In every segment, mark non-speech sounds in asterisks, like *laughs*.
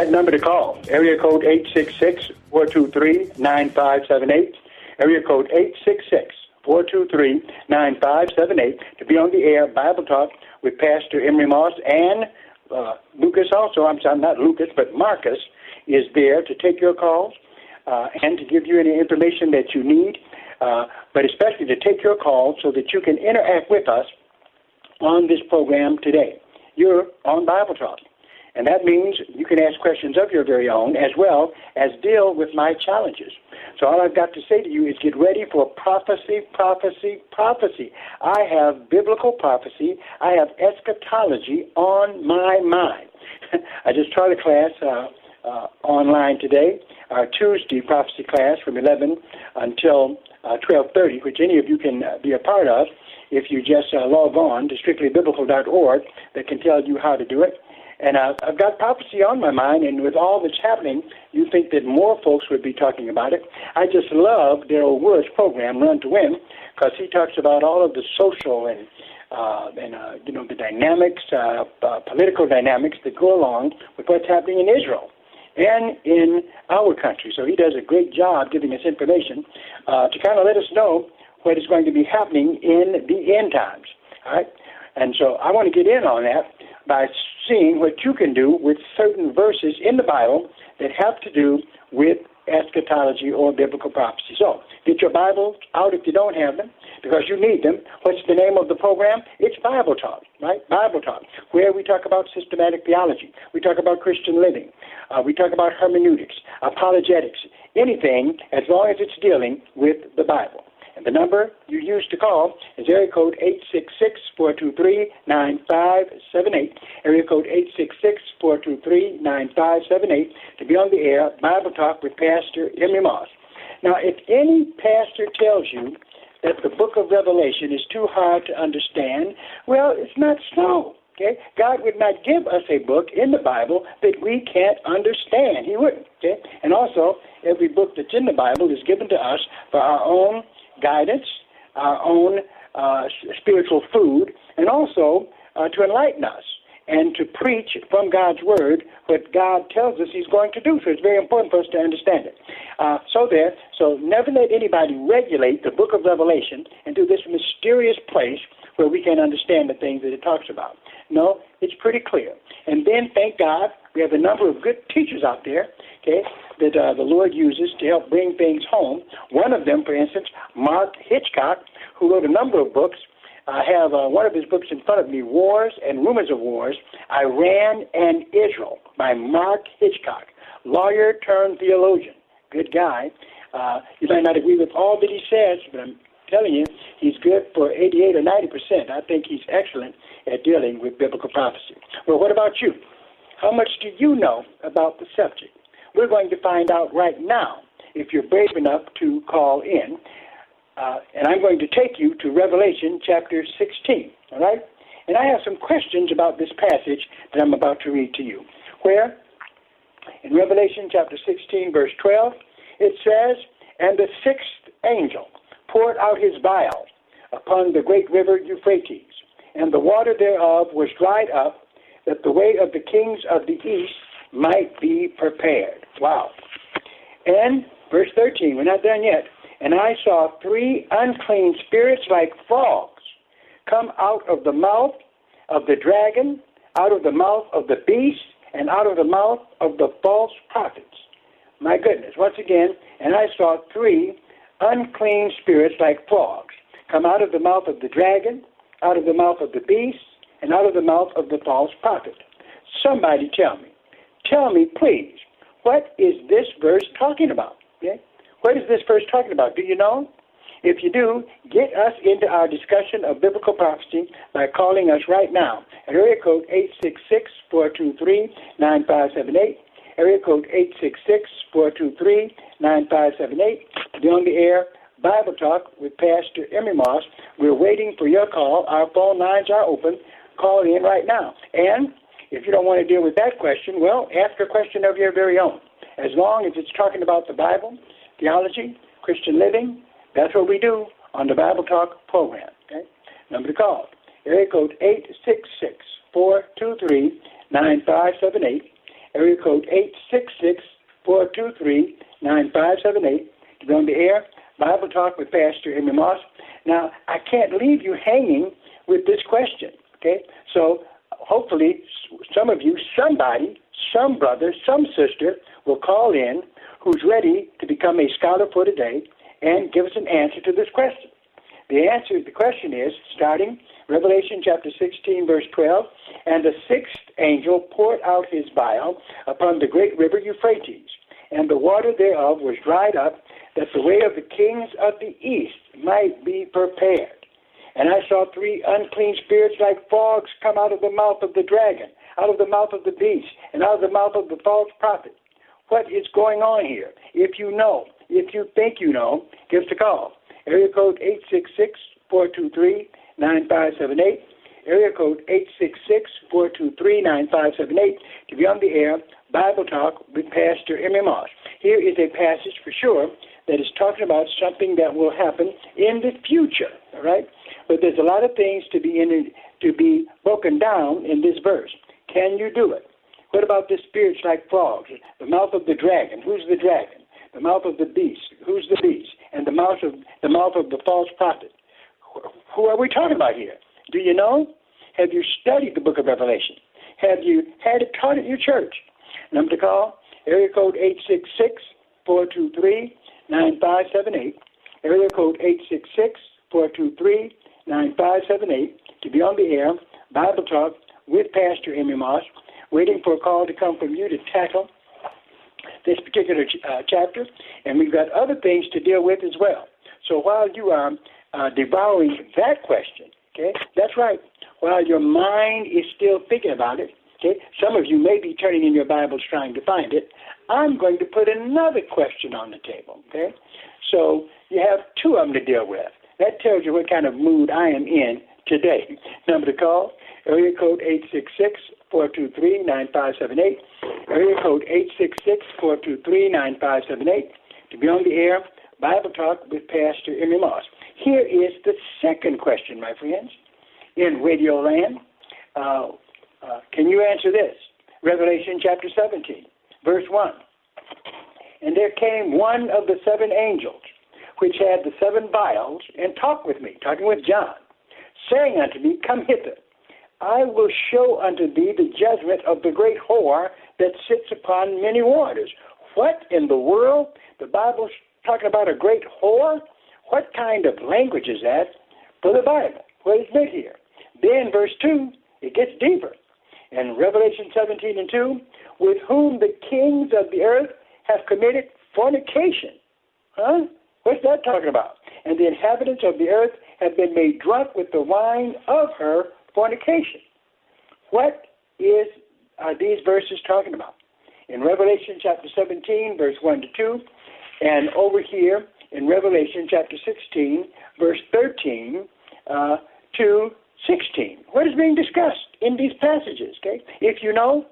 That number to call, area code 866-423-9578, area code 866-423-9578 to be on the air, Bible Talk with Pastor Emery Moss and uh, Lucas also, I'm sorry, not Lucas, but Marcus is there to take your calls uh, and to give you any information that you need, uh, but especially to take your calls so that you can interact with us on this program today. You're on Bible Talk. And that means you can ask questions of your very own as well as deal with my challenges. So all I've got to say to you is get ready for prophecy, prophecy, prophecy. I have biblical prophecy. I have eschatology on my mind. *laughs* I just taught a class uh, uh, online today, our Tuesday prophecy class from 11 until uh, 12:30, which any of you can uh, be a part of if you just uh, log on to strictlybiblical.org. That can tell you how to do it. And uh, I've got prophecy on my mind, and with all that's happening, you think that more folks would be talking about it. I just love Daryl Wood's program, Run to Win, because he talks about all of the social and uh, and uh, you know the dynamics, uh, uh, political dynamics that go along with what's happening in Israel and in our country. So he does a great job giving us information uh, to kind of let us know what is going to be happening in the end times. All right, and so I want to get in on that by seeing what you can do with certain verses in the Bible that have to do with eschatology or biblical prophecy. So, get your Bibles out if you don't have them, because you need them. What's the name of the program? It's Bible Talk, right? Bible Talk, where we talk about systematic theology, we talk about Christian living, uh, we talk about hermeneutics, apologetics, anything as long as it's dealing with the Bible. And the number you use to call is area code 866-423-9578. Area code 866-423-9578 to be on the air, Bible Talk with Pastor Emery Moss. Now, if any pastor tells you that the book of Revelation is too hard to understand, well, it's not so. Okay? God would not give us a book in the Bible that we can't understand. He wouldn't. Okay? And also, every book that's in the Bible is given to us for our own guidance, our own uh, spiritual food, and also uh, to enlighten us and to preach from God's Word what God tells us He's going to do. So it's very important for us to understand it. Uh, so there, so never let anybody regulate the book of Revelation into this mysterious place where we can't understand the things that it talks about. No, it's pretty clear. And then, thank God, we have a number of good teachers out there, okay, that uh, the Lord uses to help bring things home. One of them, for instance, Mark Hitchcock, who wrote a number of books I have uh, one of his books in front of me, Wars and Rumors of Wars, Iran and Israel, by Mark Hitchcock, lawyer turned theologian. Good guy. Uh, you might not agree with all that he says, but I'm telling you, he's good for 88 or 90 percent. I think he's excellent at dealing with biblical prophecy. Well, what about you? How much do you know about the subject? We're going to find out right now if you're brave enough to call in. Uh, and I'm going to take you to Revelation chapter 16, all right? And I have some questions about this passage that I'm about to read to you. Where? In Revelation chapter 16, verse 12, it says, And the sixth angel poured out his vial upon the great river Euphrates, and the water thereof was dried up, that the way of the kings of the east might be prepared. Wow. And verse 13, we're not done yet. And I saw three unclean spirits like frogs come out of the mouth of the dragon, out of the mouth of the beast, and out of the mouth of the false prophets. My goodness, once again, and I saw three unclean spirits like frogs come out of the mouth of the dragon, out of the mouth of the beast, and out of the mouth of the false prophet. Somebody tell me. Tell me, please, what is this verse talking about? Okay? What is this verse talking about? Do you know? If you do, get us into our discussion of biblical prophecy by calling us right now at area code 866-423-9578, area code 866-423-9578 be on the air Bible Talk with Pastor Emery Moss. We're waiting for your call. Our phone lines are open. Call in right now. And if you don't want to deal with that question, well, ask a question of your very own. As long as it's talking about the Bible, theology, Christian living, that's what we do on the Bible Talk program. Okay? Number to call. Area code 866-423-9578. Area code 866-423-9578. To be on the air, Bible Talk with Pastor Emery Moss. Now, I can't leave you hanging with this question. Okay? So hopefully some of you, somebody, some brother, some sister will call in who's ready to become a scholar for today and give us an answer to this question. The answer to the question is starting Revelation chapter 16, verse 12, and the sixth angel poured out his vial upon the great river Euphrates, and the water thereof was dried up, that the way of the kings of the east might be prepared. And I saw three unclean spirits like frogs come out of the mouth of the dragon, out of the mouth of the beast, and out of the mouth of the false prophet. What is going on here? If you know, if you think you know, give us a call. Area code 866-423-9578. Area code 866-423-9578 to be on the air, Bible Talk with Pastor Emery Moss. Here is a passage for sure that is talking about something that will happen in the future, all right? But there's a lot of things to be in to be broken down in this verse. Can you do it? What about the spirits like frogs? The mouth of the dragon. Who's the dragon? The mouth of the beast. Who's the beast? And the mouth of the mouth of the false prophet. Who are we talking about here? Do you know? Have you studied the book of Revelation? Have you had it taught at your church? Number to call, area code 866-423-9578. Area code 866-423-9578. to be on the air, Bible Talk with Pastor Emery Moss, waiting for a call to come from you to tackle this particular ch- uh, chapter. And we've got other things to deal with as well. So while you are uh, devouring that question, okay, that's right, while your mind is still thinking about it, okay, some of you may be turning in your Bibles trying to find it. I'm going to put another question on the table, okay? So you have two of them to deal with. That tells you what kind of mood I am in today. *laughs* Number to call, area code 866-423-9578. Area code 866-423-9578. To be on the air, Bible Talk with Pastor Emery Moss. Here is the second question, my friends, in Radio Land. Uh, uh, can you answer this? Revelation chapter 17, verse 1. And there came one of the seven angels which had the seven vials, and talked with me, talking with John, saying unto me, Come hither. I will show unto thee the judgment of the great whore that sits upon many waters. What in the world? The Bible's talking about a great whore? What kind of language is that for the Bible? what is meant here. Then, verse 2, it gets deeper. In Revelation 17 and 2, with whom the kings of the earth have committed fornication. Huh? What's that talking about? And the inhabitants of the earth have been made drunk with the wine of her fornication. What is are these verses talking about? In Revelation chapter 17, verse 1 to 2, and over here in Revelation chapter 16, verse 13 uh, to 16. What is being discussed in these passages? Okay, if you know,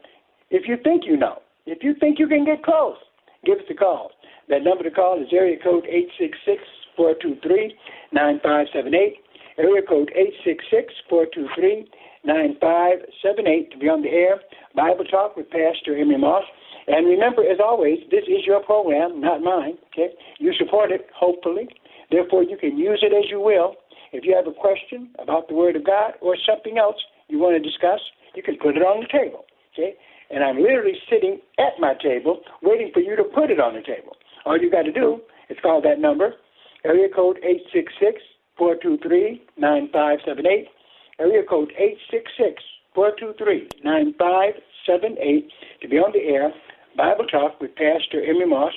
if you think you know, if you think you can get close, give us a call. That number to call is area code 866 423 9578. Area code 866 423 9578 to be on the air. Bible Talk with Pastor Emery Moss. And remember, as always, this is your program, not mine. Okay, you support it, hopefully. Therefore, you can use it as you will. If you have a question about the Word of God or something else you want to discuss, you can put it on the table. Okay, and I'm literally sitting at my table waiting for you to put it on the table. All you got to do is call that number, area code 866 423 9578. Area code 866 423 9578 to be on the air Bible Talk with Pastor Emery Moss.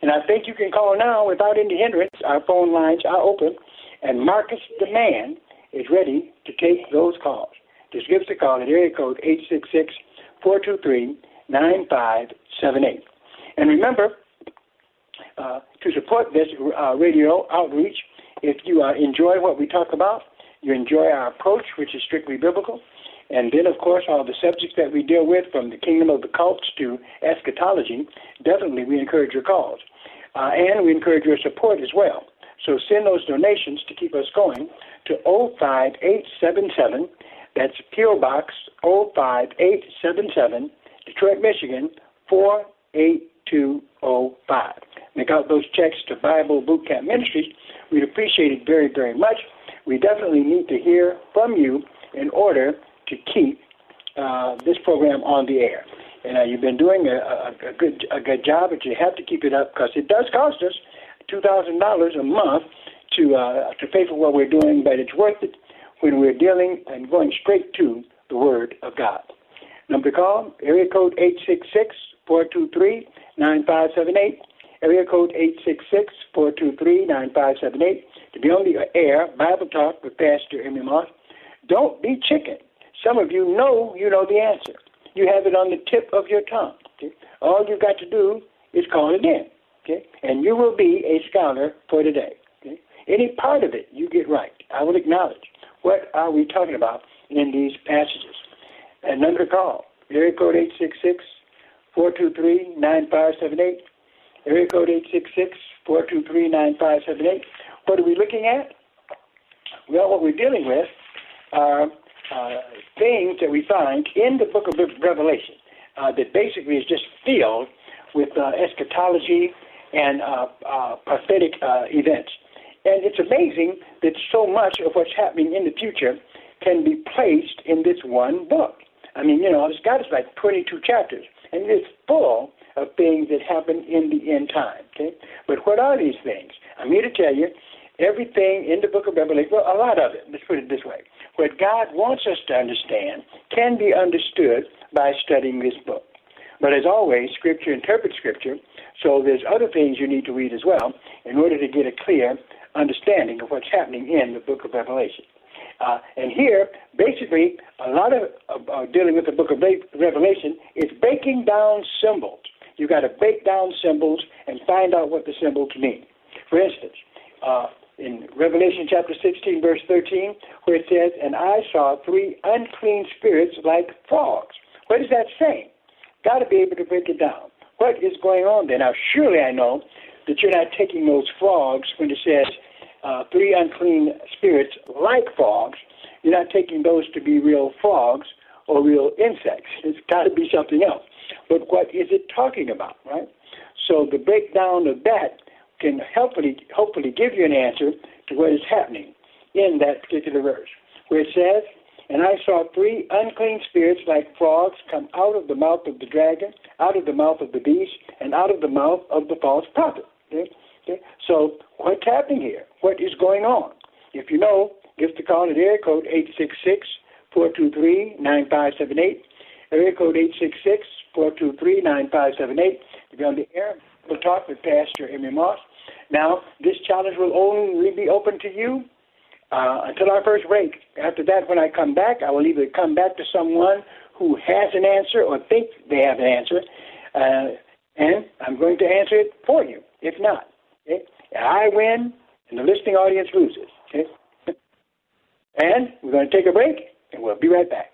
And I think you can call now without any hindrance. Our phone lines are open, and Marcus the man is ready to take those calls. Just give us a call at area code 866 423 9578. And remember, uh, to support this uh, radio outreach, if you uh, enjoy what we talk about, you enjoy our approach, which is strictly biblical, and then, of course, all the subjects that we deal with, from the kingdom of the cults to eschatology, definitely we encourage your calls. Uh, and we encourage your support as well. So send those donations to keep us going to 05877. That's P.O. Box 05877, Detroit, Michigan 48205. Make out those checks to Bible Boot Camp Ministries. We'd appreciate it very, very much. We definitely need to hear from you in order to keep uh, this program on the air. And uh, you've been doing a, a, a good a good job, but you have to keep it up because it does cost us two thousand dollars a month to uh, to pay for what we're doing, but it's worth it when we're dealing and going straight to the Word of God. Number to call area code eight six six four two three nine five seven eight. Area code eight six six four two three nine five seven eight to be on the air. Bible talk with Pastor Emery Moss. Don't be chicken. Some of you know you know the answer. You have it on the tip of your tongue. Okay? All you've got to do is call it in. Okay? And you will be a scholar for today. Okay? Any part of it you get right. I will acknowledge. What are we talking about in these passages? And number call, area code 866 423 9578. Area code 866 423 9578. What are we looking at? Well, what we're dealing with are uh, things that we find in the book of Revelation uh, that basically is just filled with uh, eschatology and uh, uh, prophetic uh, events. And it's amazing that so much of what's happening in the future can be placed in this one book. I mean, you know, it's got like 22 chapters, and it's full of things that happen in the end time. Okay, but what are these things? I'm here to tell you everything in the book of Revelation. Well, a lot of it. Let's put it this way: what God wants us to understand can be understood by studying this book. But as always, Scripture interprets Scripture, so there's other things you need to read as well in order to get a clear understanding of what's happening in the book of Revelation. Uh, and here, basically, a lot of uh, dealing with the book of Revelation is breaking down symbols. You've got to break down symbols and find out what the symbols mean. For instance, uh, in Revelation chapter 16, verse 13, where it says, And I saw three unclean spirits like frogs. What is that saying? Got to be able to break it down. What is going on there? Now, surely I know that you're not taking those frogs when it says uh, three unclean spirits like frogs. You're not taking those to be real frogs or real insects. It's got to be something else. But what is it talking about, right? So the breakdown of that can hopefully hopefully give you an answer to what is happening in that particular verse, where it says, And I saw three unclean spirits like frogs come out of the mouth of the dragon, out of the mouth of the beast, and out of the mouth of the false prophet. Okay? Okay? So what's happening here? What is going on? If you know, give the call at area code 866 423 9578. Area code 866 423 9578 to be on the air. We'll talk with Pastor Emery Moss. Now, this challenge will only be open to you uh, until our first break. After that, when I come back, I will either come back to someone who has an answer or think they have an answer, uh, and I'm going to answer it for you. If not, okay? I win, and the listening audience loses. Okay? *laughs* and we're going to take a break, and we'll be right back.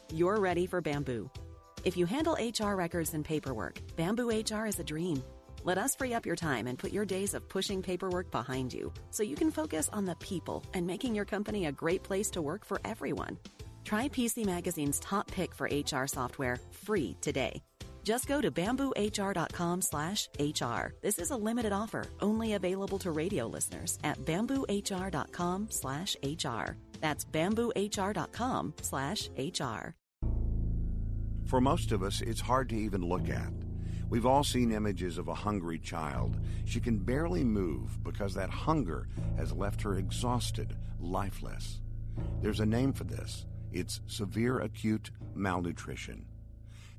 you're ready for Bamboo. If you handle HR records and paperwork, Bamboo HR is a dream. Let us free up your time and put your days of pushing paperwork behind you so you can focus on the people and making your company a great place to work for everyone. Try PC Magazine's top pick for HR software free today. Just go to bamboohr.com slash HR. This is a limited offer, only available to radio listeners at bamboohr.com slash HR. That's bamboohr.com slash HR. For most of us, it's hard to even look at. We've all seen images of a hungry child. She can barely move because that hunger has left her exhausted, lifeless. There's a name for this. It's severe acute malnutrition.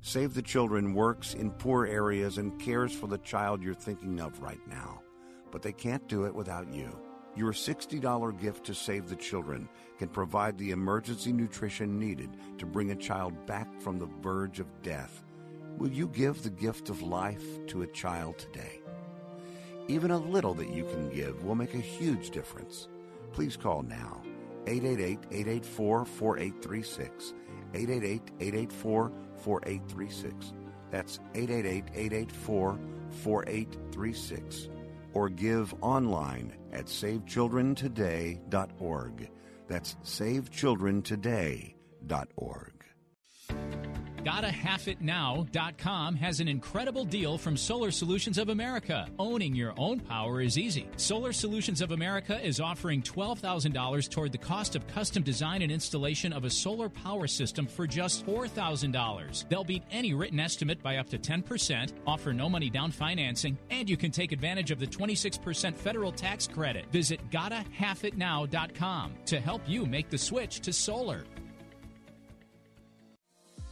Save the Children works in poor areas and cares for the child you're thinking of right now. But they can't do it without you. Your $60 gift to Save the Children can provide the emergency nutrition needed to bring a child back from the verge of death. Will you give the gift of life to a child today? Even a little that you can give will make a huge difference. Please call now 888 884 4836. 888 884 4836. That's 888 884 4836. Or give online at savechildrentoday.org. That's savechildrentoday.org. GottaHalfItNow.com has an incredible deal from Solar Solutions of America. Owning your own power is easy. Solar Solutions of America is offering $12,000 toward the cost of custom design and installation of a solar power system for just $4,000. They'll beat any written estimate by up to 10%, offer no money down financing, and you can take advantage of the 26% federal tax credit. Visit GottaHalfItNow.com to help you make the switch to solar.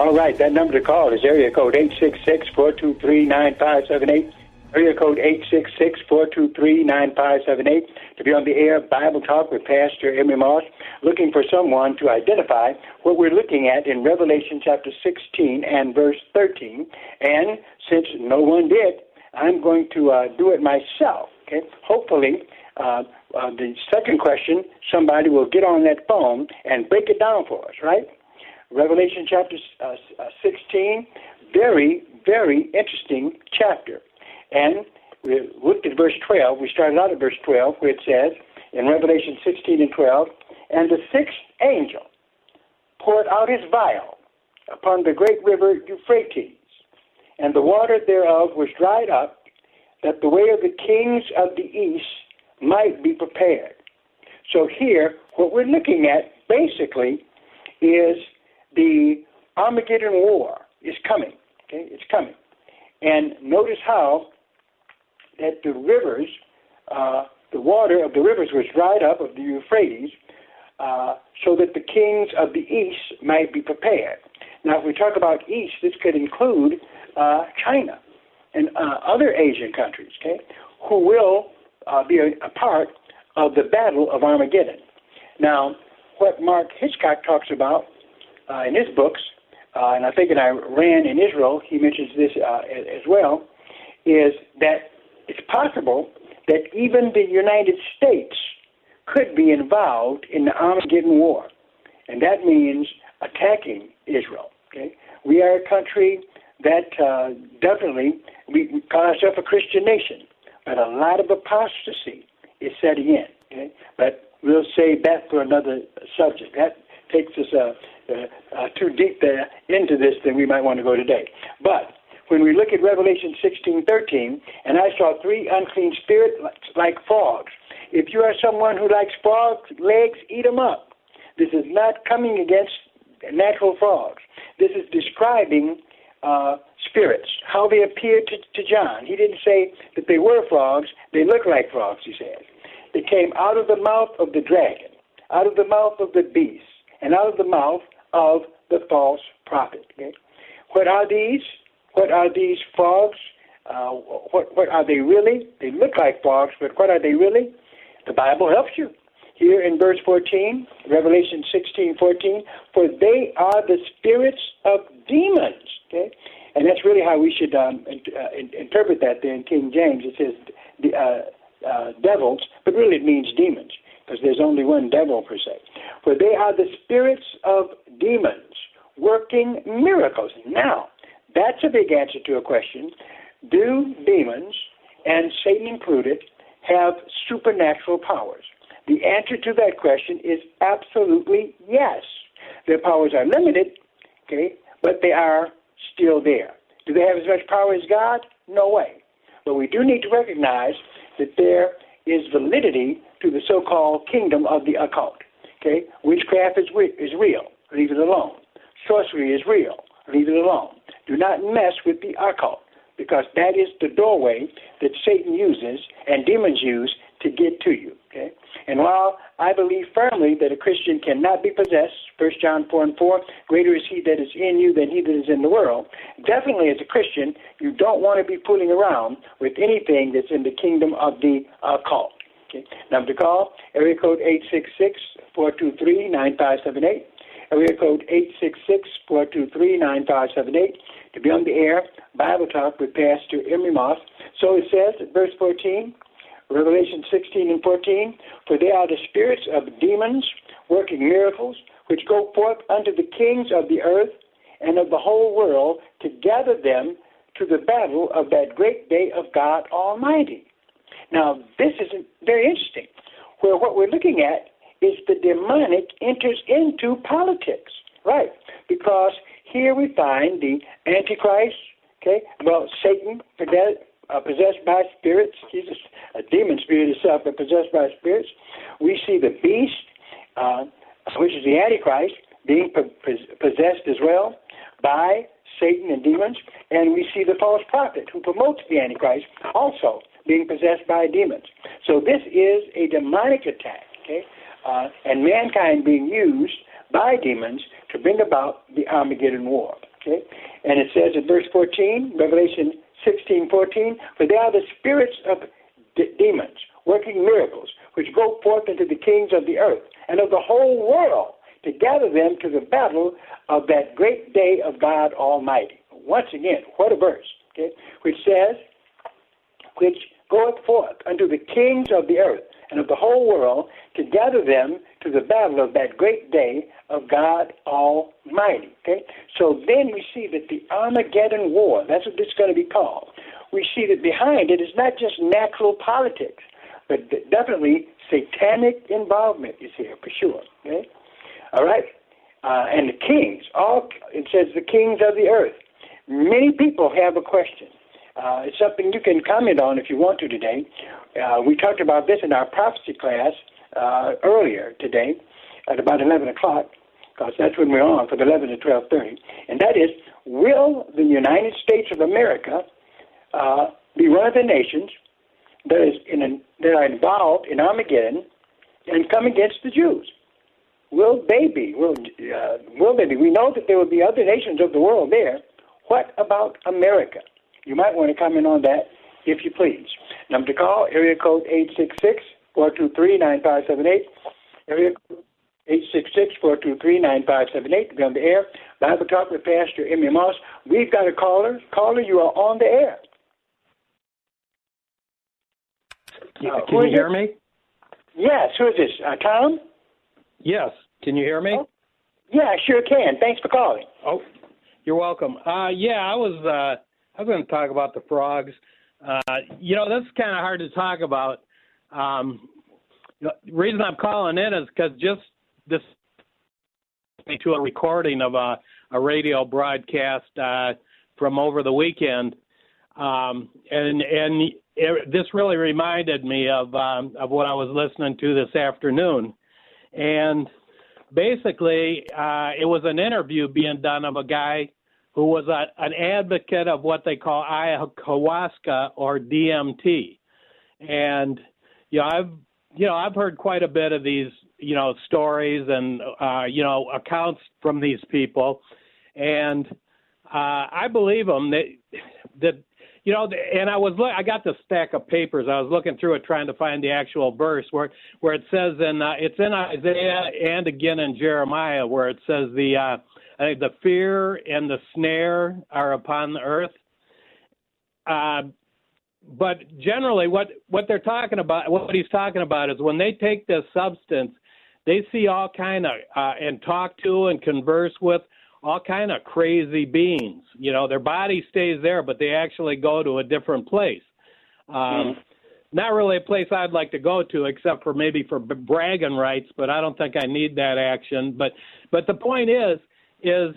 All right, that number to call is area code 866-423-9578. Area code 866-423-9578 to be on the air Bible Talk with Pastor Emery Moss, looking for someone to identify what we're looking at in Revelation chapter 16 and verse 13. And since no one did, I'm going to uh, do it myself. Okay, hopefully. Uh, uh, the second question, somebody will get on that phone and break it down for us, right? Revelation chapter uh, uh, 16, very, very interesting chapter. And we looked at verse 12. We started out at verse 12, where it says in Revelation 16 and 12, And the sixth angel poured out his vial upon the great river Euphrates, and the water thereof was dried up, that the way of the kings of the east might be prepared. So here, what we're looking at basically is the Armageddon War is coming. Okay, it's coming. And notice how that the rivers, uh, the water of the rivers was dried up of the Euphrates, uh, so that the kings of the east might be prepared. Now, if we talk about east, this could include uh, China and uh, other Asian countries, okay, who will uh, be a, a part of the Battle of Armageddon. Now, what Mark Hitchcock talks about uh, in his books, uh, and I think in Iran and Israel, he mentions this uh, as well, is that it's possible that even the United States could be involved in the Armageddon War. And that means attacking Israel. Okay? We are a country that uh, definitely, we call ourselves a Christian nation, but a lot of apostasy is setting in. Okay? But we'll save that for another subject. That takes us uh, uh, uh, too deep there into this than we might want to go today. But when we look at Revelation 16:13, and I saw three unclean spirits like frogs. If you are someone who likes frogs' legs, eat them up. This is not coming against natural frogs. This is describing uh, spirits, how they appeared to, to John. He didn't say that they were frogs, they look like frogs, he said. They came out of the mouth of the dragon, out of the mouth of the beast, and out of the mouth of the false prophet. Okay? What are these? What are these frogs? Uh, what, what are they really? They look like frogs, but what are they really? The Bible helps you. Here in verse 14, Revelation 16, 14, for they are the spirits of demons. Okay? And that's really how we should um, uh, interpret that there in King James. It says the, uh, uh, devils, but really it means demons, because there's only one devil per se. For they are the spirits of demons working miracles. Now, that's a big answer to a question. Do demons, and Satan included, have supernatural powers? The answer to that question is absolutely yes. Their powers are limited, okay, but they are still there. Do they have as much power as God? No way. But we do need to recognize that there is validity to the so-called kingdom of the occult. Okay, witchcraft is is real. Leave it alone. Sorcery is real. Leave it alone. Do not mess with the occult because that is the doorway that Satan uses and demons use to get to you. While I believe firmly that a Christian cannot be possessed, 1 John 4 and 4, greater is he that is in you than he that is in the world, definitely as a Christian, you don't want to be fooling around with anything that's in the kingdom of the uh, occult. Okay? Number to call, area code 866-423-9578. Area code 866-423-9578 to be on the air, Bible Talk with Pastor Emery Moss. So it says, verse 14, Revelation 16 and 14, for they are the spirits of demons working miracles, which go forth unto the kings of the earth and of the whole world to gather them to the battle of that great day of God Almighty. Now, this is very interesting, where what we're looking at is the demonic enters into politics, right? Because here we find the Antichrist, okay, well, Satan, uh, possessed by spirits. He's a, demon spirit himself, but possessed by spirits. We see the beast, uh, which is the Antichrist, being po- possessed as well by Satan and demons. And we see the false prophet who promotes the Antichrist also being possessed by demons. So this is a demonic attack, okay? Uh, and mankind being used by demons to bring about the Armageddon War. Okay? And it says in verse 14, Revelation 16:14, for they are the spirits of de- demons working miracles, which go forth into the kings of the earth and of the whole world to gather them to the battle of that great day of God Almighty. Once again, what a verse, okay? Which says, which goeth forth unto the kings of the earth and of the whole world to gather them to the battle of that great day of God Almighty. Okay? So then we see that the Armageddon War, that's what it's going to be called. We see that behind it is not just natural politics, but definitely satanic involvement is here for sure. Okay? All right? Uh, and the kings, all it says the kings of the earth. Many people have a question. Uh, it's something you can comment on if you want to today. Uh, we talked about this in our prophecy class uh, earlier today at about 11 o'clock, because that's when we're on from 11 to 12:30, and that is, will the United States of America uh, be one of the nations that is in that are involved in Armageddon and come against the Jews? will they be? Will, uh, will they be? We know that there will be other nations of the world there. What about America? You might want to comment on that, if you please. Number to call, area code 866 423 9578. Area code 866 423 9578 to be on the air. Bible Talk with Pastor Emery Moss. We've got a caller. Caller, you are on the air. Uh, can you hear it? me? Yes. Who is this? Uh, Tom? Yes. Can you hear me? Oh, yeah, I sure can. Thanks for calling. Oh, you're welcome. Uh, yeah, I was uh, I was going to talk about the frogs. Uh, you know, that's kind of hard to talk about. Um, the reason I'm calling in is because just this to a recording of a, a radio broadcast uh, from over the weekend, um, and and it, this really reminded me of um, of what I was listening to this afternoon, and basically uh, it was an interview being done of a guy who was a, an advocate of what they call ayahuasca or DMT, and you know I've you know I've heard quite a bit of these you know stories and uh, you know accounts from these people, and uh, I believe them that that you know and I was I got the stack of papers. I was looking through it trying to find the actual verse where where it says in uh, it's in Isaiah and again in Jeremiah where it says the uh, the fear and the snare are upon the earth. Uh, but generally, what what they're talking about, what he's talking about, is when they take this substance, they see all kind of uh, and talk to and converse with all kind of crazy beings. You know, their body stays there, but they actually go to a different place. Um, mm. Not really a place I'd like to go to, except for maybe for bragging rights. But I don't think I need that action. But but the point is, is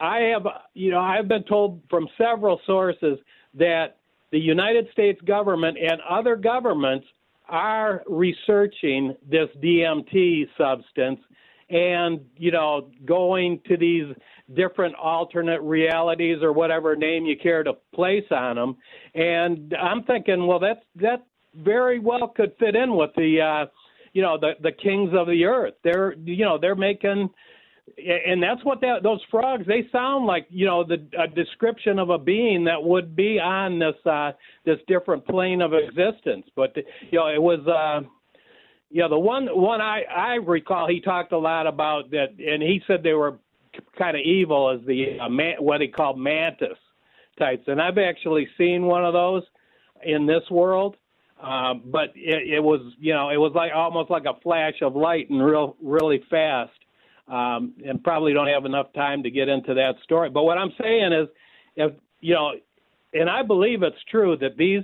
I have you know I've been told from several sources that the United States government and other governments are researching this DMT substance and you know going to these different alternate realities or whatever name you care to place on them and i'm thinking well that's that very well could fit in with the uh you know the the kings of the earth. They're you know they're making and that's what that those frogs they sound like you know the a description of a being that would be on this uh this different plane of existence. But you know it was uh you know the one one i i recall he talked a lot about that and he said they were kind of evil as the uh, man, what he called mantis types. And i've actually seen one of those in this world um but it, it was you know it was like almost like a flash of light and real really fast um, and probably don't have enough time to get into that story. But what I'm saying is, if you know, and I believe it's true that these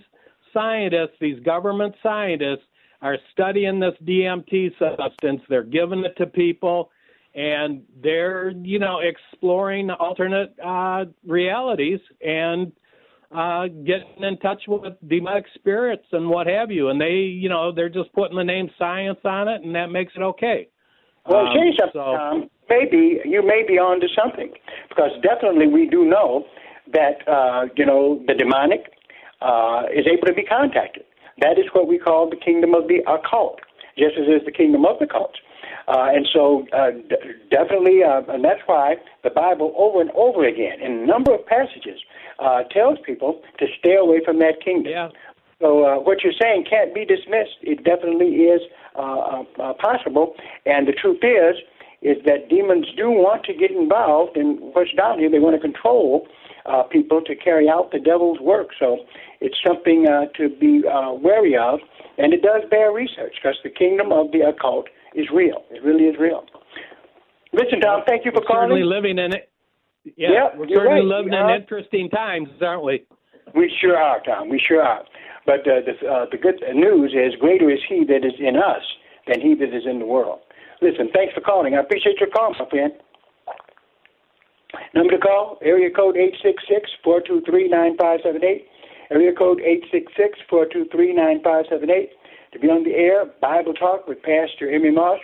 scientists, these government scientists, are studying this DMT substance. They're giving it to people, and they're you know exploring alternate uh, realities and uh, getting in touch with demonic spirits and what have you. And they, you know, they're just putting the name science on it, and that makes it okay. Well, um, something, so, Tom. Maybe you may be onto something, because definitely we do know that uh, you know the demonic uh, is able to be contacted. That is what we call the kingdom of the occult, just as is the kingdom of the cult. Uh, and so, uh, d- definitely, uh, and that's why the Bible, over and over again, in a number of passages, uh, tells people to stay away from that kingdom. Yeah. So, uh, what you're saying can't be dismissed. It definitely is uh, uh, possible. And the truth is, is that demons do want to get involved in what's down here. They want to control uh, people to carry out the devil's work. So it's something uh, to be uh, wary of, and it does bear research because the kingdom of the occult is real. It really is real. Listen, Tom, thank you for we're calling. Certainly living in it. Yeah, Yep, we're certainly right. living in interesting times, aren't we? We sure are, Tom. We sure are. But uh, the, uh, the good news is, greater is He that is in us than He that is in the world. Listen, thanks for calling. I appreciate your call, my friend. Number to call, area code 866-423-9578. Area code 866-423-9578. To be on the air, Bible Talk with Pastor Emery Moss.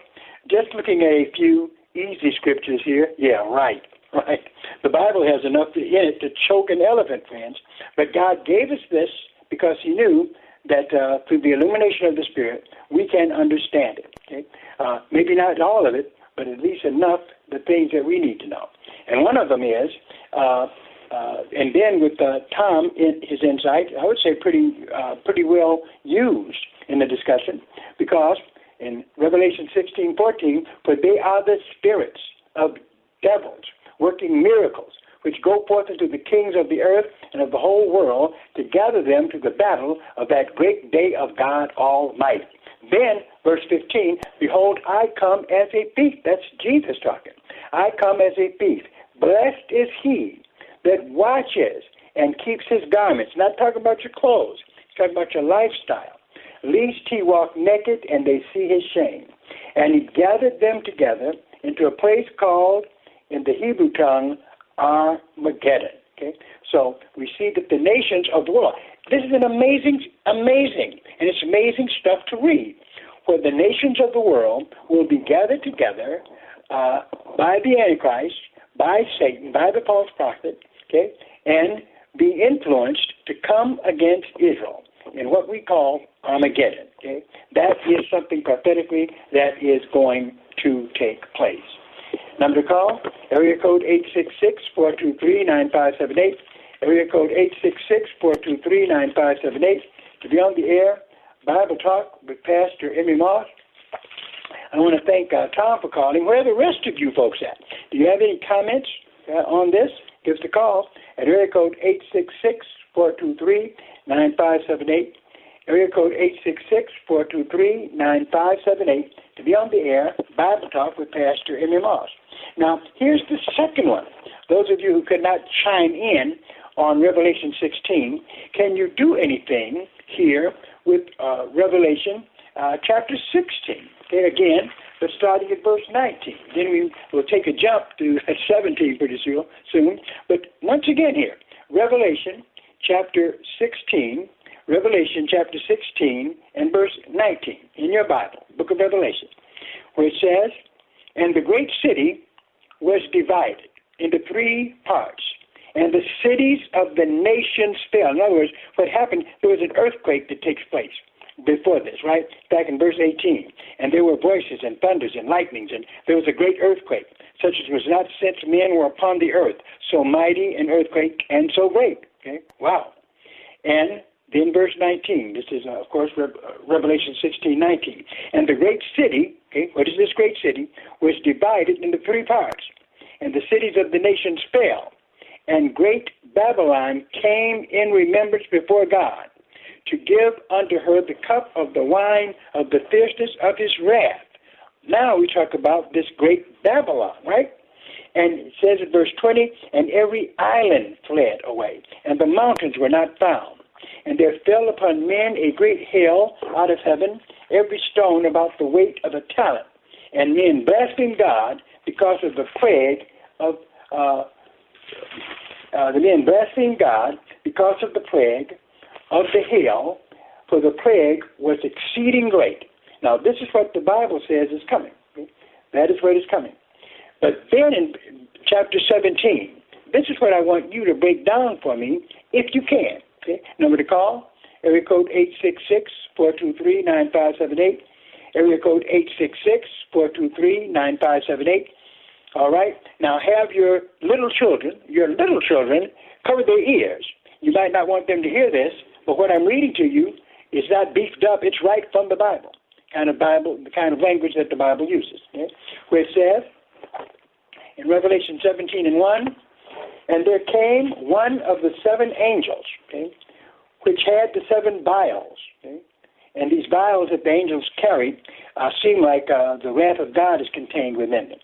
Just looking at a few easy scriptures here. Yeah, right, *laughs* right. The Bible has enough in it to choke an elephant, friends. But God gave us this because He knew that uh, through the illumination of the Spirit, we can understand it. Okay? Uh, maybe not all of it, but at least enough the things that we need to know. And one of them is, uh, uh, and then with uh, Tom, in his insight, I would say pretty uh, pretty well used in the discussion, because in Revelation 16:14, for they are the spirits of devils working miracles, which go forth unto the kings of the earth and of the whole world to gather them to the battle of that great day of God Almighty. Then, verse 15, behold, I come as a thief. That's Jesus talking. I come as a thief. Blessed is he that watches and keeps his garments. Not talking about your clothes, he's talking about your lifestyle. Lest he walk naked and they see his shame. And he gathered them together into a place called, in the Hebrew tongue, Armageddon. Okay? So we see that the nations of the world, this is an amazing, amazing, and it's amazing stuff to read, where the nations of the world will be gathered together uh, by the Antichrist, by Satan, by the false prophet, okay, and be influenced to come against Israel in what we call Armageddon. Okay, that is something prophetically that is going to take place. Number to call, area code 866-423-9578, area code 866-423-9578. To be on the air, Bible Talk with Pastor Emery Moss. I want to thank uh, Tom for calling. Where are the rest of you folks at? Do you have any comments uh, on this? Give us a call at area code 866-423-9578, area code 866-423-9578 to be on the air, Bible Talk with Pastor Emery Moss. Now, here's the second one. Those of you who could not chime in on Revelation 16, can you do anything here with uh, Revelation uh, chapter 16? Okay, again, but starting at verse 19. Then we will take a jump to *laughs* 17 pretty soon. But once again here, Revelation chapter 16, Revelation chapter 16 and verse 19 in your Bible, book of Revelation, where it says, And the great city was divided into three parts, and the cities of the nations fell. In other words, what happened, there was an earthquake that takes place before this, right? Back in verse 18. And there were voices and thunders and lightnings, and there was a great earthquake, such as was not since men were upon the earth, so mighty an earthquake and so great. Okay? Wow. And then verse 19, this is, uh, of course, Re- uh, Revelation 16, 19. And the great city, okay, what is this great city, was divided into three parts. And the cities of the nations fell. And great Babylon came in remembrance before God to give unto her the cup of the wine of the fierceness of his wrath. Now we talk about this great Babylon, right? And it says in verse 20, and every island fled away, and the mountains were not found. And there fell upon men a great hail out of heaven, every stone about the weight of a talent. And men blasphemed God because of the plague of uh, uh, the men blasphemed God because of the plague of the hail, for the plague was exceeding great. Now, this is what the Bible says is coming. That is what is coming. But then in chapter 17, this is what I want you to break down for me, if you can. Number to call, area code 866-423-9578, area code 866-423-9578. All right? Now have your little children, your little children, cover their ears. You might not want them to hear this, but what I'm reading to you is not beefed up. It's right from the Bible, kind of Bible, the kind of language that the Bible uses. Okay? Where it says in Revelation 17 and 1, and there came one of the seven angels, okay, which had the seven vials. Okay? And these vials that the angels carried uh, seem like uh, the wrath of God is contained within them.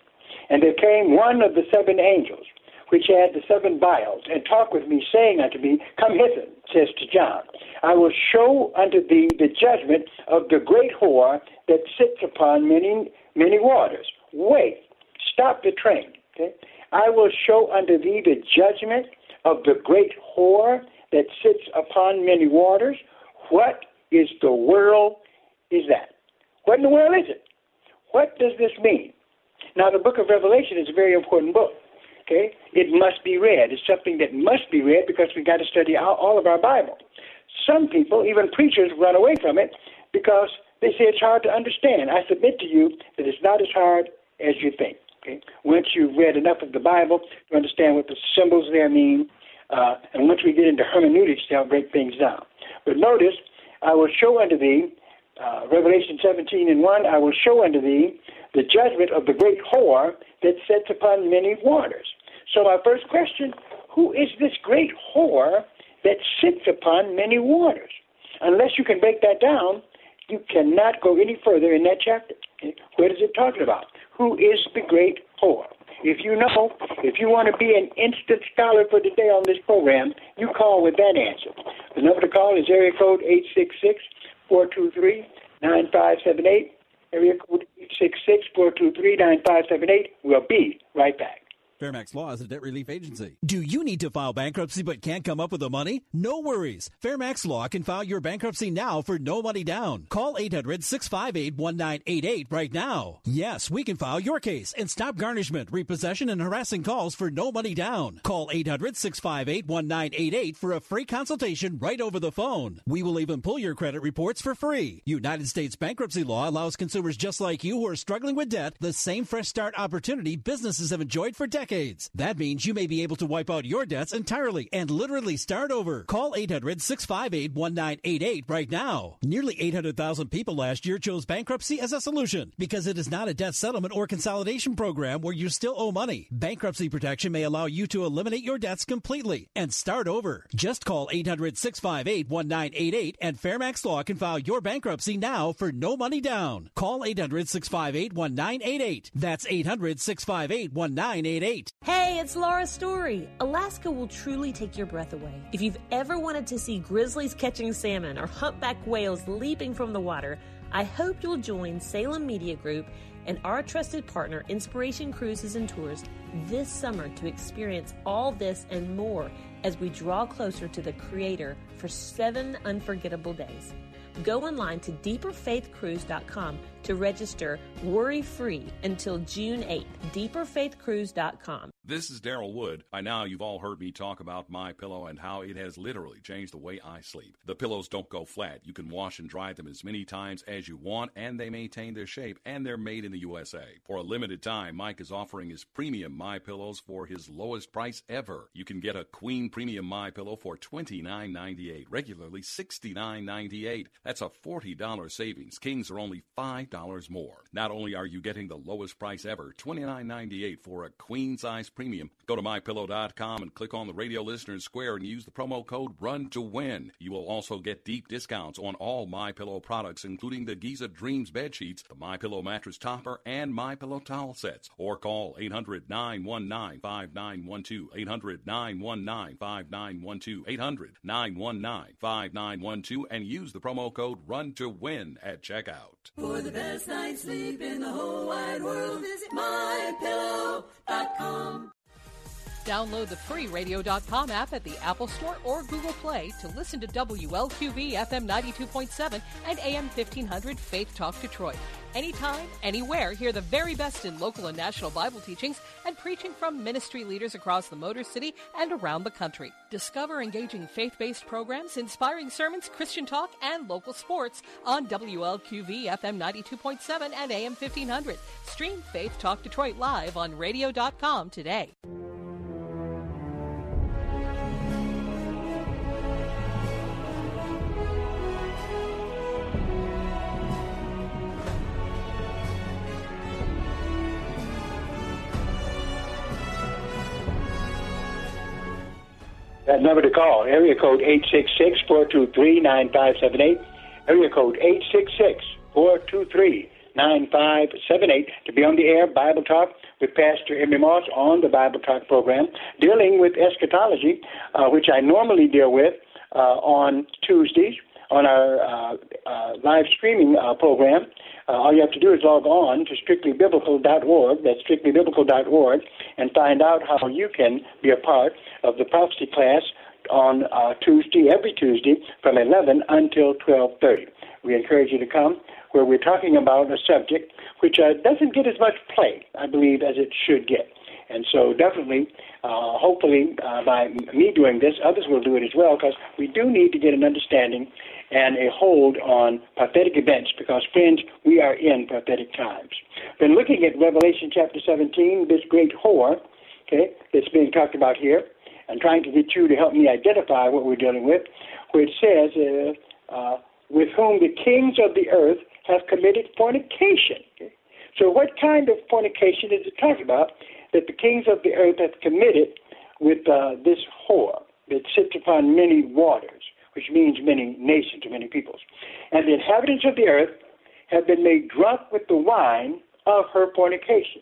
And there came one of the seven angels, which had the seven vials, and talked with me, saying unto me, Come hither, says to John. I will show unto thee the judgment of the great whore that sits upon many, many waters. Wait, stop the train. Okay? I will show unto thee the judgment of the great whore that sits upon many waters. What is the world is that? What in the world is it? What does this mean? Now, the book of Revelation is a very important book. Okay? It must be read. It's something that must be read because we've got to study all of our Bible. Some people, even preachers, run away from it because they say it's hard to understand. I submit to you that it's not as hard as you think. Okay? Once you've read enough of the Bible to understand what the symbols there mean, uh, and once we get into hermeneutics they'll break things down. But notice, I will show unto thee, uh, Revelation 17 and 1, I will show unto thee the judgment of the great whore that sits upon many waters. So, my first question who is this great whore that sits upon many waters? Unless you can break that down, you cannot go any further in that chapter. What is it talking about? Who is the great whore? If you know, if you want to be an instant scholar for today on this program, you call with that answer. The number to call is area code 866 423 9578. Area code 866 423 9578. We'll be right back. Fairmax Law is a debt relief agency. Do you need to file bankruptcy but can't come up with the money? No worries. Fairmax Law can file your bankruptcy now for no money down. Call 800 658 1988 right now. Yes, we can file your case and stop garnishment, repossession, and harassing calls for no money down. Call 800 658 1988 for a free consultation right over the phone. We will even pull your credit reports for free. United States bankruptcy law allows consumers just like you who are struggling with debt the same fresh start opportunity businesses have enjoyed for decades decades. That means you may be able to wipe out your debts entirely and literally start over. Call 800 658 1988 right now. Nearly 800,000 people last year chose bankruptcy as a solution because it is not a debt settlement or consolidation program where you still owe money. Bankruptcy protection may allow you to eliminate your debts completely and start over. Just call 800 658 1988 and Fairmax Law can file your bankruptcy now for no money down. Call 800 658 1988. That's 800 658 1988. Hey, it's Laura Story. Alaska will truly take your breath away. If you've ever wanted to see grizzlies catching salmon or humpback whales leaping from the water, I hope you'll join Salem Media Group and our trusted partner, Inspiration Cruises and Tours, this summer to experience all this and more as we draw closer to the Creator for seven unforgettable days. Go online to deeperfaithcruise.com to register worry free until June 8th. Deeperfaithcruise.com. This is Daryl Wood. By now, you've all heard me talk about My Pillow and how it has literally changed the way I sleep. The pillows don't go flat. You can wash and dry them as many times as you want, and they maintain their shape, and they're made in the USA. For a limited time, Mike is offering his premium My Pillows for his lowest price ever. You can get a Queen Premium My Pillow for $29.98, regularly $69.98. That's a $40 savings. Kings are only $5 more. Not only are you getting the lowest price ever, $29.98 for a queen size premium. Go to mypillow.com and click on the radio listeners square and use the promo code RUN to win. You will also get deep discounts on all My Pillow products, including the Giza Dreams bed sheets, the My Pillow mattress topper, and My Pillow towel sets. Or call 800 919 5912. 800 919 5912. 800 919 5912 and use the promo code RUN to win at checkout. For the best night's sleep in the whole wide world, visit mypillow.com. Download the free radio.com app at the Apple Store or Google Play to listen to WLQV FM 92.7 and AM 1500 Faith Talk Detroit. Anytime, anywhere, hear the very best in local and national Bible teachings and preaching from ministry leaders across the Motor City and around the country. Discover engaging faith based programs, inspiring sermons, Christian talk, and local sports on WLQV FM 92.7 and AM 1500. Stream Faith Talk Detroit live on radio.com today. That number to call, area code 866-423-9578, area code 866-423-9578 to be on the air Bible Talk with Pastor Emery Moss on the Bible Talk program, dealing with eschatology, uh, which I normally deal with uh, on Tuesdays on our live streaming uh, program. Uh, all you have to do is log on to strictlybiblical.org, that's strictlybiblical.org, and find out how you can be a part of the prophecy class on uh, Tuesday, every Tuesday, from 11 until 12.30. We encourage you to come, where we're talking about a subject which uh, doesn't get as much play, I believe, as it should get. And so definitely, uh, hopefully, uh, by me doing this, others will do it as well, because we do need to get an understanding and a hold on prophetic events, because, friends, we are in prophetic times. been looking at Revelation chapter 17, this great whore, okay, that's being talked about here, and trying to get you to help me identify what we're dealing with, where it says, uh, uh, with whom the kings of the earth have committed fornication. Okay? So, what kind of fornication is it talking about that the kings of the earth have committed with uh, this whore that sits upon many waters, which means many nations many peoples? And the inhabitants of the earth have been made drunk with the wine of her fornication.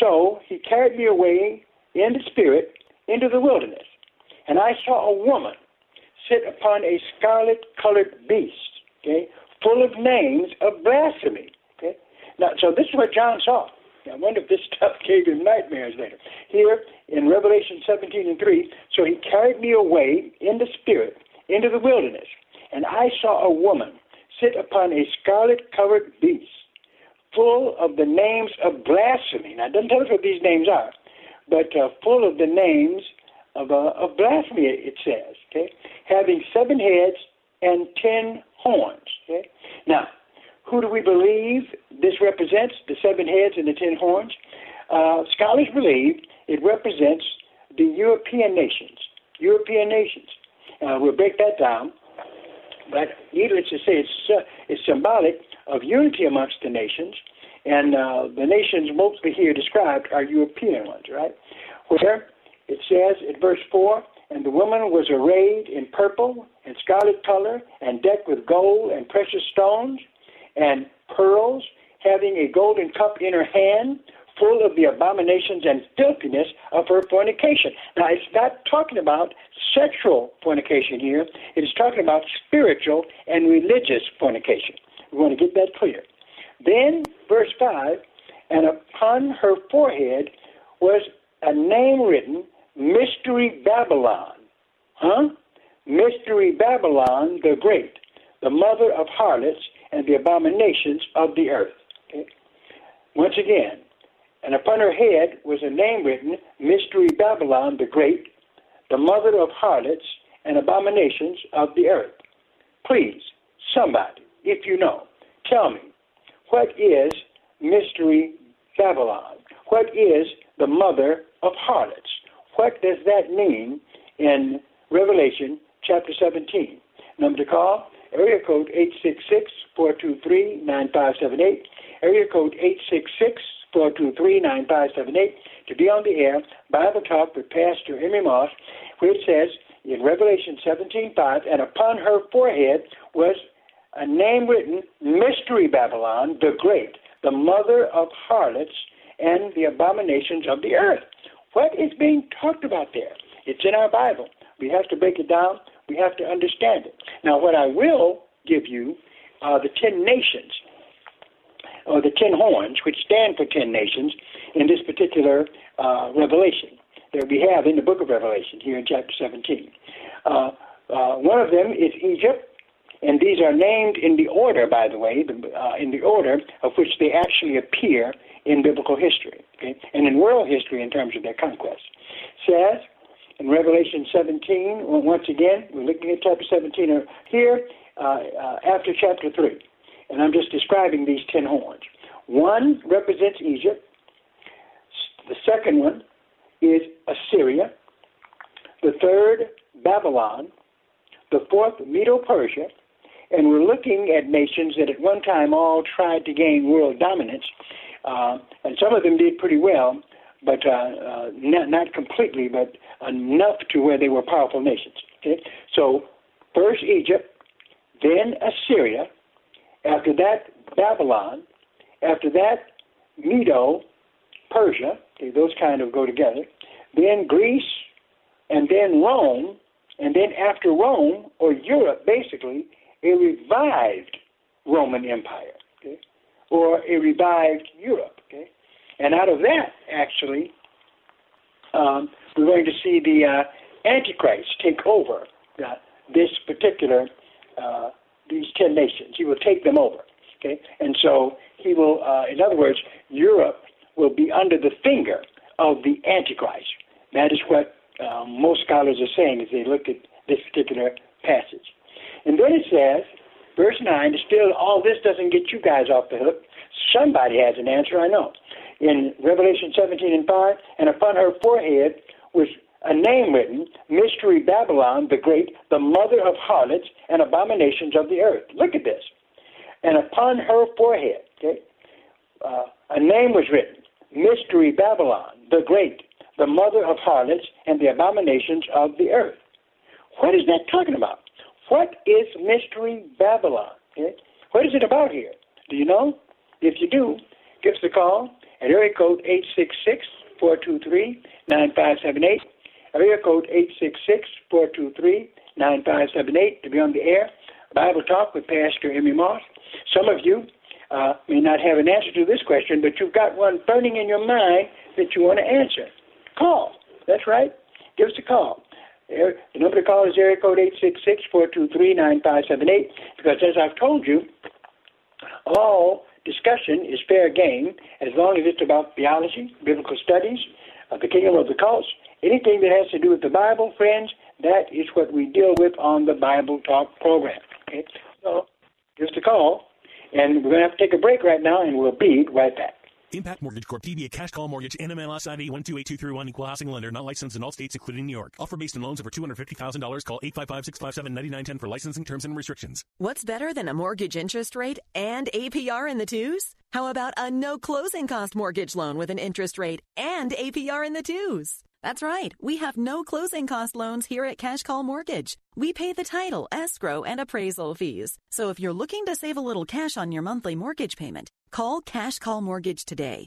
So he carried me away in the spirit into the wilderness, and I saw a woman sit upon a scarlet colored beast, okay, full of names of blasphemy. Okay? Now so this is what John saw. I wonder if this *laughs* stuff gave him nightmares later. Here in Revelation 17 and 3, so he carried me away in the spirit into the wilderness, and I saw a woman sit upon a scarlet covered beast, full of the names of blasphemy. Now, it doesn't tell us what these names are, but uh, full of the names of, uh, of blasphemy, it says, okay? Having seven heads and ten horns, okay? Now, who do we believe this represents, the seven heads and the ten horns? Uh, scholars believe it represents the European nations. European nations. Uh, we'll break that down. But needless to say, it's, uh, it's symbolic of unity amongst the nations. And uh, the nations mostly here described are European ones, right? Where it says in verse 4 And the woman was arrayed in purple and scarlet color, and decked with gold and precious stones and pearls, having a golden cup in her hand, full of the abominations and filthiness of her fornication. Now, it's not talking about sexual fornication here, it is talking about spiritual and religious fornication. We want to get that clear. Then, verse 5 and upon her forehead was a name written, Mystery Babylon. Huh? Mystery Babylon the Great, the mother of harlots and the abominations of the earth. Okay? Once again, and upon her head was a name written, Mystery Babylon the Great, the mother of harlots and abominations of the earth. Please, somebody, if you know, tell me, what is Mystery Babylon? What is the mother of harlots? What does that mean in Revelation chapter 17? Number to call, area code 866-423-9578, area code 866 423-9578 to be on the air, Bible Talk with Pastor Emery Moss, where it says in Revelation 17:5, and upon her forehead was a name written, Mystery Babylon, the Great, the mother of harlots and the abominations of the earth. What is being talked about there? It's in our Bible. We have to break it down. We have to understand it. Now, what I will give you are the ten nations or the ten horns, which stand for ten nations, in this particular uh, revelation that we have in the book of Revelation here in chapter 17. Uh, uh, one of them is Egypt, and these are named in the order, by the way, the, uh, in the order of which they actually appear in biblical history, okay, and in world history in terms of their conquest. Says in Revelation 17, once again, we're looking at chapter 17 here uh, uh, after chapter 3. And I'm just describing these ten horns. One represents Egypt. The second one is Assyria. The third, Babylon. The fourth, Medo Persia. And we're looking at nations that at one time all tried to gain world dominance. Uh, and some of them did pretty well, but uh, uh, not, not completely, but enough to where they were powerful nations. Okay? So, first Egypt, then Assyria, after that, Babylon. After that, Medo, Persia. Okay, those kind of go together. Then Greece, and then Rome, and then after Rome, or Europe, basically, a revived Roman Empire, okay, or a revived Europe. Okay, and out of that, actually, um, we're going to see the uh, Antichrist take over uh, this particular uh, these ten nations. He will take them over. Okay, and so he will, uh, in other words, Europe will be under the finger of the Antichrist. That is what uh, most scholars are saying as they look at this particular passage. And then it says verse 9, still all this doesn't get you guys off the hook. Somebody has an answer, I know. In Revelation 17 and 5, and upon her forehead was a name written, Mystery Babylon the Great, the mother of harlots and abominations of the earth. Look at this. And upon her forehead, okay, uh, a name was written, Mystery Babylon the Great, the mother of harlots and the abominations of the earth. What is that talking about? What is Mystery Babylon? Okay? What is it about here? Do you know? If you do, give us a call at area code 866 423 9578. Area code 866 423 9578 to be on the air. Bible Talk with Pastor Emery Moss. Some of you uh, may not have an answer to this question, but you've got one burning in your mind that you want to answer. Call. That's right. Give us a call. The number to call is area code 866-423-9578 because as I've told you, all discussion is fair game as long as it's about theology, biblical studies, uh, the kingdom of the cults, anything that has to do with the Bible, friends, that is what we deal with on the Bible Talk program. Okay? So give us a call, and we're going to have to take a break right now, and we'll be right back. Impact Mortgage Corp. DBA Cash Call Mortgage. NMLS ID 128231. Equal housing lender. Not licensed in all states, including New York. Offer based on loans over $250,000. Call 855-657-9910 for licensing terms and restrictions. What's better than a mortgage interest rate and APR in the twos? How about a no closing cost mortgage loan with an interest rate and APR in the twos? That's right. We have no closing cost loans here at Cash Call Mortgage. We pay the title, escrow, and appraisal fees. So if you're looking to save a little cash on your monthly mortgage payment, call Cash Call Mortgage today.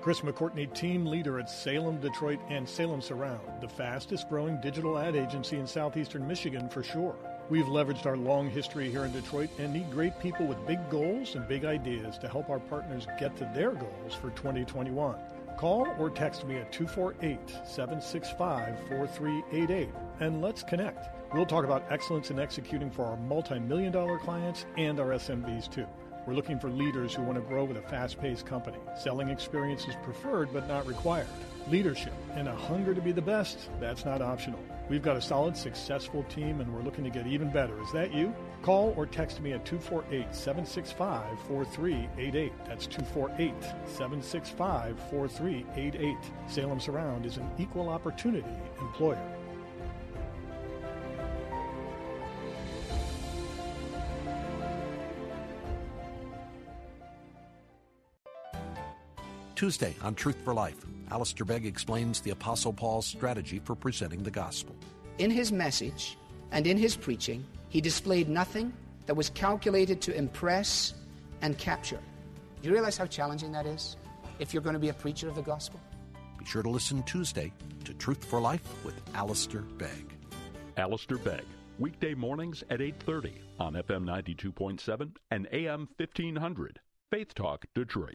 Chris McCourtney, team leader at Salem, Detroit, and Salem Surround, the fastest growing digital ad agency in southeastern Michigan for sure. We've leveraged our long history here in Detroit and need great people with big goals and big ideas to help our partners get to their goals for 2021. Call or text me at 248 765 4388 and let's connect. We'll talk about excellence in executing for our multi million dollar clients and our SMBs too. We're looking for leaders who want to grow with a fast paced company. Selling experience is preferred but not required. Leadership and a hunger to be the best, that's not optional. We've got a solid, successful team and we're looking to get even better. Is that you? Call or text me at 248 765 4388. That's 248 765 4388. Salem Surround is an equal opportunity employer. Tuesday on Truth for Life, Alistair Begg explains the Apostle Paul's strategy for presenting the gospel. In his message and in his preaching, he displayed nothing that was calculated to impress and capture. Do you realize how challenging that is if you're going to be a preacher of the gospel? Be sure to listen Tuesday to Truth for Life with Alistair Begg. Alistair Begg, weekday mornings at 8:30 on FM 92.7 and AM 1500. Faith Talk Detroit.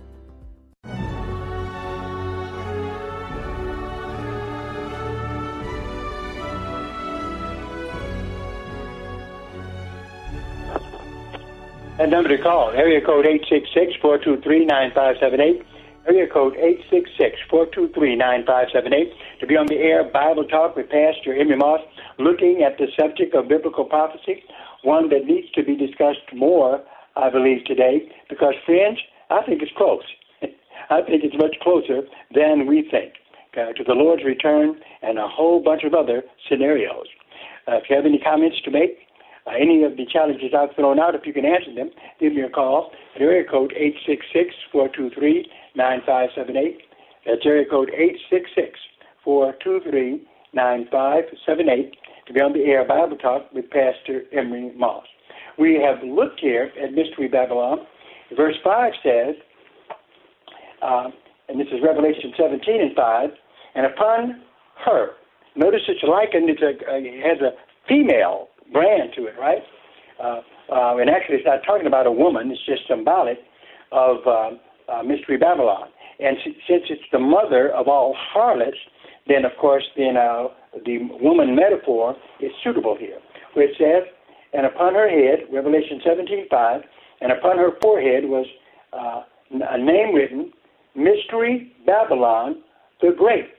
That number to call, area code 866-423-9578, area code 866-423-9578, to be on the air Bible Talk with Pastor Emery Moss, looking at the subject of biblical prophecy, one that needs to be discussed more, I believe, today, because, friends, I think it's close. I think it's much closer than we think uh, to the Lord's return and a whole bunch of other scenarios. Uh, if you have any comments to make, uh, any of the challenges I've thrown out, if you can answer them, give me a call at area code 866-423-9578. That's area code 866-423-9578 to be on the air Bible Talk with Pastor Emery Moss. We have looked here at Mystery Babylon. Verse 5 says, uh, and this is Revelation 17 and 5, and upon her, notice it's likened, it's a, uh, it has a female brand to it, right? Uh, uh, and actually, it's not talking about a woman, it's just symbolic of uh, uh, Mystery Babylon. And since it's the mother of all harlots, then of course, then uh, the woman metaphor is suitable here, where it says, "And upon her head," Revelation 17:5, and upon her forehead was uh, a name written, Mystery Babylon the Great,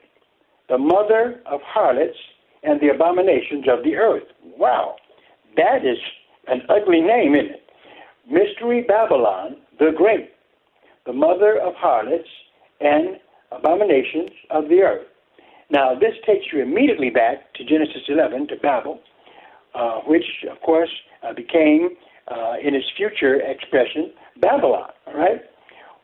the mother of harlots and the abominations of the earth. Wow, that is an ugly name, isn't it? Mystery Babylon the Great, the mother of harlots and abominations of the earth. Now, this takes you immediately back to Genesis 11, to Babel, uh, which, of course, uh, became, uh, in its future expression, Babylon, right?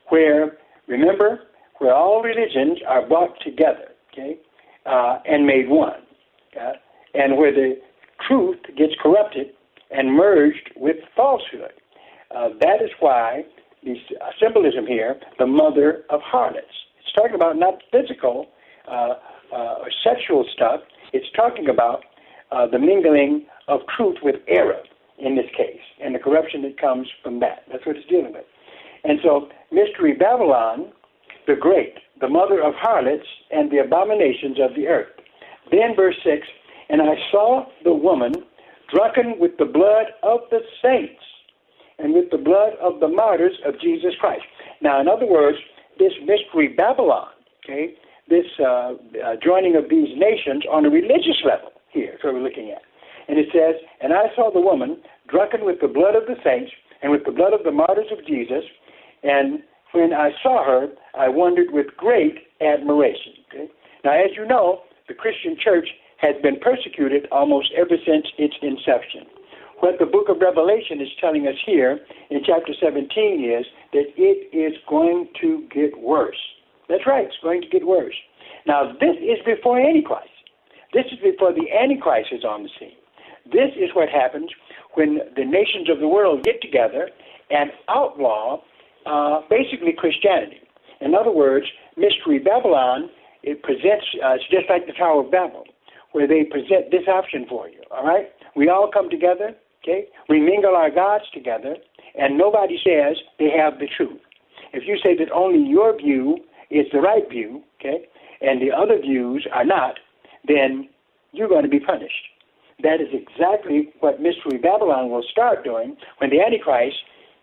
Where, remember, where all religions are brought together, okay, uh, and made one, okay? and where the truth gets corrupted and merged with falsehood. Uh, that is why the symbolism here, the mother of harlots. It's talking about not physical uh, uh, or sexual stuff. It's talking about uh, the mingling of truth with error in this case, and the corruption that comes from that. That's what it's dealing with. And so, Mystery Babylon, the Great, the mother of harlots and the abominations of the earth. Then, verse 6 And I saw the woman drunken with the blood of the saints and with the blood of the martyrs of Jesus Christ. Now, in other words, this mystery Babylon, okay, this uh, uh, joining of these nations on a religious level here is what we're looking at. And it says, And I saw the woman drunken with the blood of the saints and with the blood of the martyrs of Jesus. And when I saw her, I wondered with great admiration. Okay? Now, as you know, the Christian church has been persecuted almost ever since its inception. What the book of Revelation is telling us here in chapter 17 is that it is going to get worse. That's right, it's going to get worse. Now, this is before Antichrist. This is before the Antichrist is on the scene. This is what happens when the nations of the world get together and outlaw uh, basically Christianity. In other words, Mystery Babylon, it presents, uh, it's just like the Tower of Babel, where they present this option for you, all right? We all come together, okay? We mingle our gods together, and nobody says they have the truth. If you say that only your view is the right view, okay, and the other views are not, then you're going to be punished. That is exactly what Mystery Babylon will start doing when the Antichrist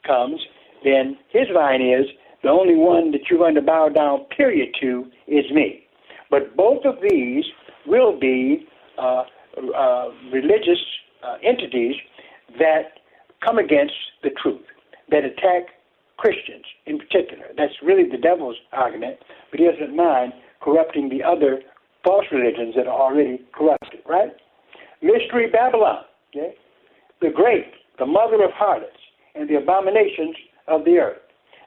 comes. Then his line is the only one that you're going to bow down, period, to is me. But both of these will be uh, uh, religious uh, entities that come against the truth, that attack Christians in particular. That's really the devil's argument, but he doesn't mind corrupting the other false religions that are already corrupted, right? Mystery Babylon, okay? The great, the mother of harlots, and the abominations of the earth.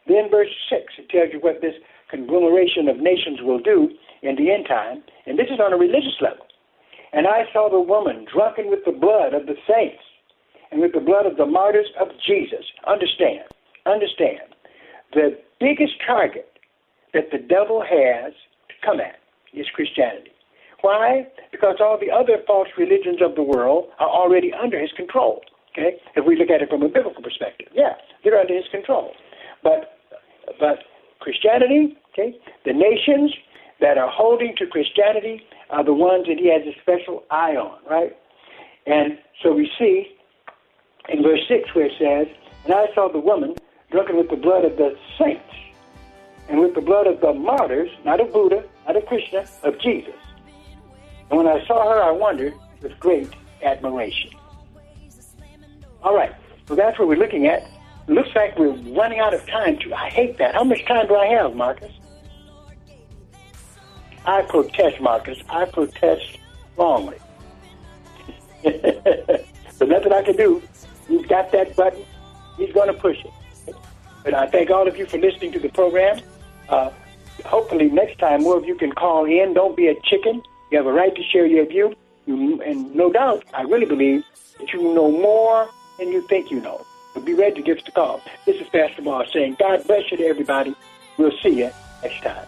Then verse 6, it tells you what this conglomeration of nations will do in the end time, and this is on a religious level. And I saw the woman drunken with the blood of the saints and with the blood of the martyrs of Jesus. Understand, understand, the biggest target that the devil has to come at is Christianity. Why? Because all the other false religions of the world are already under his control. Okay? If we look at it from a biblical perspective, yeah, they're under his control. But but Christianity, okay, the nations that are holding to Christianity are the ones that he has a special eye on, right? And so we see in verse 6 where it says, And I saw the woman drunken with the blood of the saints and with the blood of the martyrs, not of Buddha, not of Krishna, of Jesus. And when I saw her, I wondered with great admiration. All right, so that's what we're looking at. Looks like we're running out of time. I hate that. How much time do I have, Marcus? I protest, Marcus. I protest strongly. *laughs* But nothing I can do. He's got that button. He's going to push it. But I thank all of you for listening to the program. Uh, hopefully, next time, more of you can call in. Don't be a chicken. You have a right to share your view. And no doubt, I really believe that you know more than you think you know. But be ready to give us a call. This is Pastor Moss saying, God bless you to everybody. We'll see you next time.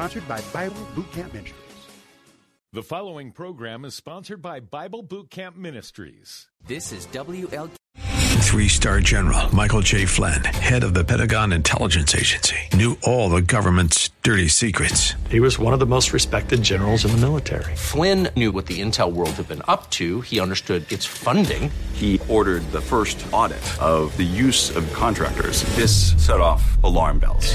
Sponsored by Bible Boot Camp Ministries. The following program is sponsored by Bible Boot Camp Ministries. This is WL. Three star general Michael J. Flynn, head of the Pentagon Intelligence Agency, knew all the government's dirty secrets. He was one of the most respected generals in the military. Flynn knew what the intel world had been up to. He understood its funding. He ordered the first audit of the use of contractors. This set off alarm bells.